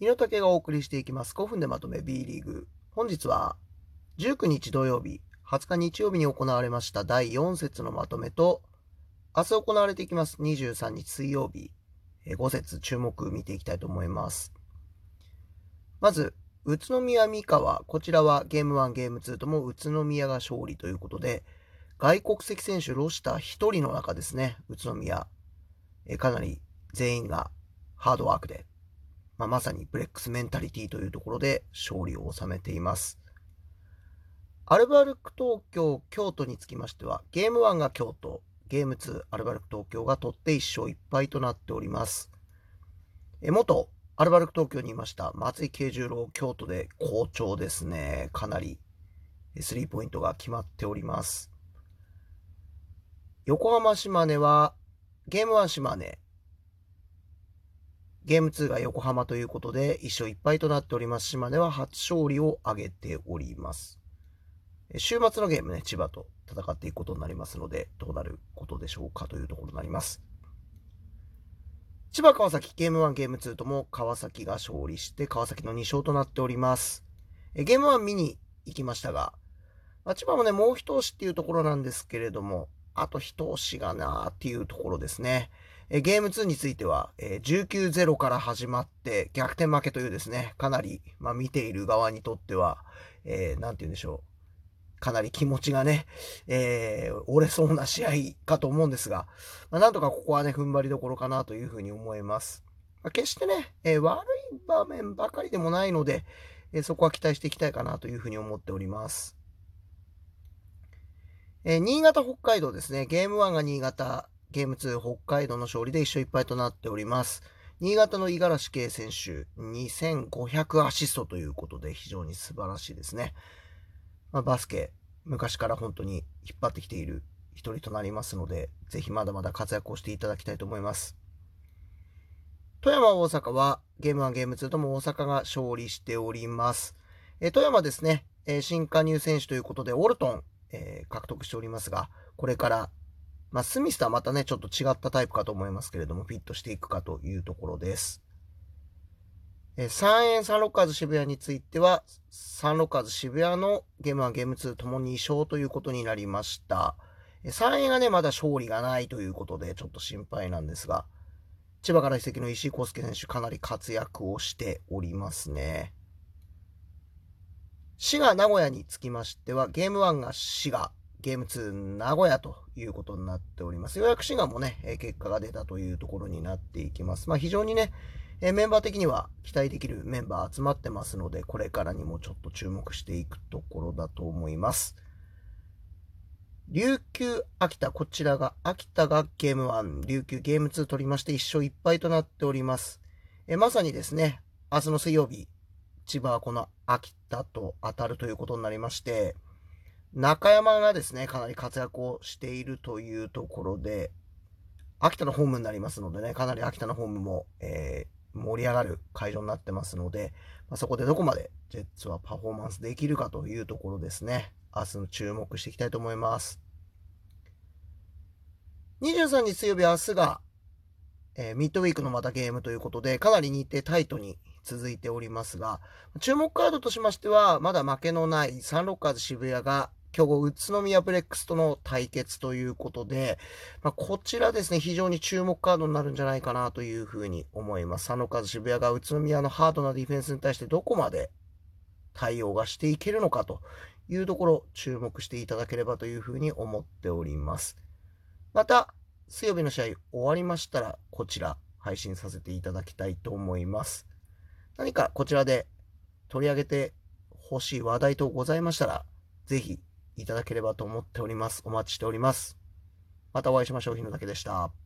猪竹がお送りしていきます。5分でまとめ B リーグ。本日は19日土曜日、20日日曜日に行われました第4節のまとめと、明日行われていきます23日水曜日、5節注目見ていきたいと思います。まず、宇都宮三河、こちらはゲーム1、ゲーム2とも宇都宮が勝利ということで、外国籍選手ロシター1人の中ですね、宇都宮、かなり全員がハードワークで。まあ、まさにブレックスメンタリティというところで勝利を収めています。アルバルク東京、京都につきましては、ゲーム1が京都、ゲーム2、アルバルク東京が取って1勝1敗となっております。え元アルバルク東京にいました松井慶十郎、京都で好調ですね。かなりスリーポイントが決まっております。横浜島根は、ゲーム1島根、ゲーム2が横浜ということで、1勝1敗となっております。島根は初勝利を挙げております。週末のゲームね、千葉と戦っていくことになりますので、どうなることでしょうかというところになります。千葉、川崎、ゲーム1、ゲーム2とも川崎が勝利して、川崎の2勝となっております。ゲーム1見に行きましたが、ま千葉もね、もう一押しっていうところなんですけれども、あと一押しがなーっていうところですね。えゲーム2については、え19-0から始まって逆転負けというですね、かなり、まあ、見ている側にとっては、えー、て言うんでしょう。かなり気持ちがね、えー、折れそうな試合かと思うんですが、まあ、なんとかここはね、踏ん張りどころかなというふうに思います。まあ、決してね、えー、悪い場面ばかりでもないので、えー、そこは期待していきたいかなというふうに思っております。え、新潟、北海道ですね。ゲーム1が新潟、ゲーム2北海道の勝利で1勝1敗となっております。新潟の五十嵐圭選手、2500アシストということで非常に素晴らしいですね。まあ、バスケ、昔から本当に引っ張ってきている一人となりますので、ぜひまだまだ活躍をしていただきたいと思います。富山、大阪はゲーム1、ゲーム2とも大阪が勝利しております。え富山ですね、え新加入選手ということで、オルトン、えー、獲得しておりますが、これからまあ、スミスとはまたね、ちょっと違ったタイプかと思いますけれども、フィットしていくかというところです。え3円サンロッカーズ渋谷については、サンロッカーズ渋谷のゲーム1、ゲーム2ともに2勝ということになりました。え3円がね、まだ勝利がないということで、ちょっと心配なんですが、千葉から移籍の石井康介選手、かなり活躍をしておりますね。滋賀、名古屋につきましては、ゲーム1が滋賀、ゲーム2名古屋ということになっております。ようやく滋賀もね、結果が出たというところになっていきます。まあ非常にね、えメンバー的には期待できるメンバー集まってますので、これからにもちょっと注目していくところだと思います。琉球秋田、こちらが秋田がゲーム1、琉球ゲーム2取りまして1勝1敗となっております。えまさにですね、明日の水曜日、千葉はこの秋田と当たるということになりまして、中山がですね、かなり活躍をしているというところで、秋田のホームになりますのでね、かなり秋田のホームも、えー、盛り上がる会場になってますので、まあ、そこでどこまでジェッツはパフォーマンスできるかというところですね。明日の注目していきたいと思います。23日水曜日、明日が、えー、ミッドウィークのまたゲームということで、かなり日程タイトに続いておりますが、注目カードとしましては、まだ負けのないサンロッカーズ渋谷が強豪宇都宮ブレックスとの対決ということで、まあ、こちらですね、非常に注目カードになるんじゃないかなというふうに思います。佐野和渋谷が宇都宮のハードなディフェンスに対してどこまで対応がしていけるのかというところ、注目していただければというふうに思っております。また、水曜日の試合終わりましたら、こちら配信させていただきたいと思います。何かこちらで取り上げてほしい話題とございましたら、ぜひいただければと思っております。お待ちしております。またお会いしましょう。日野だけでした。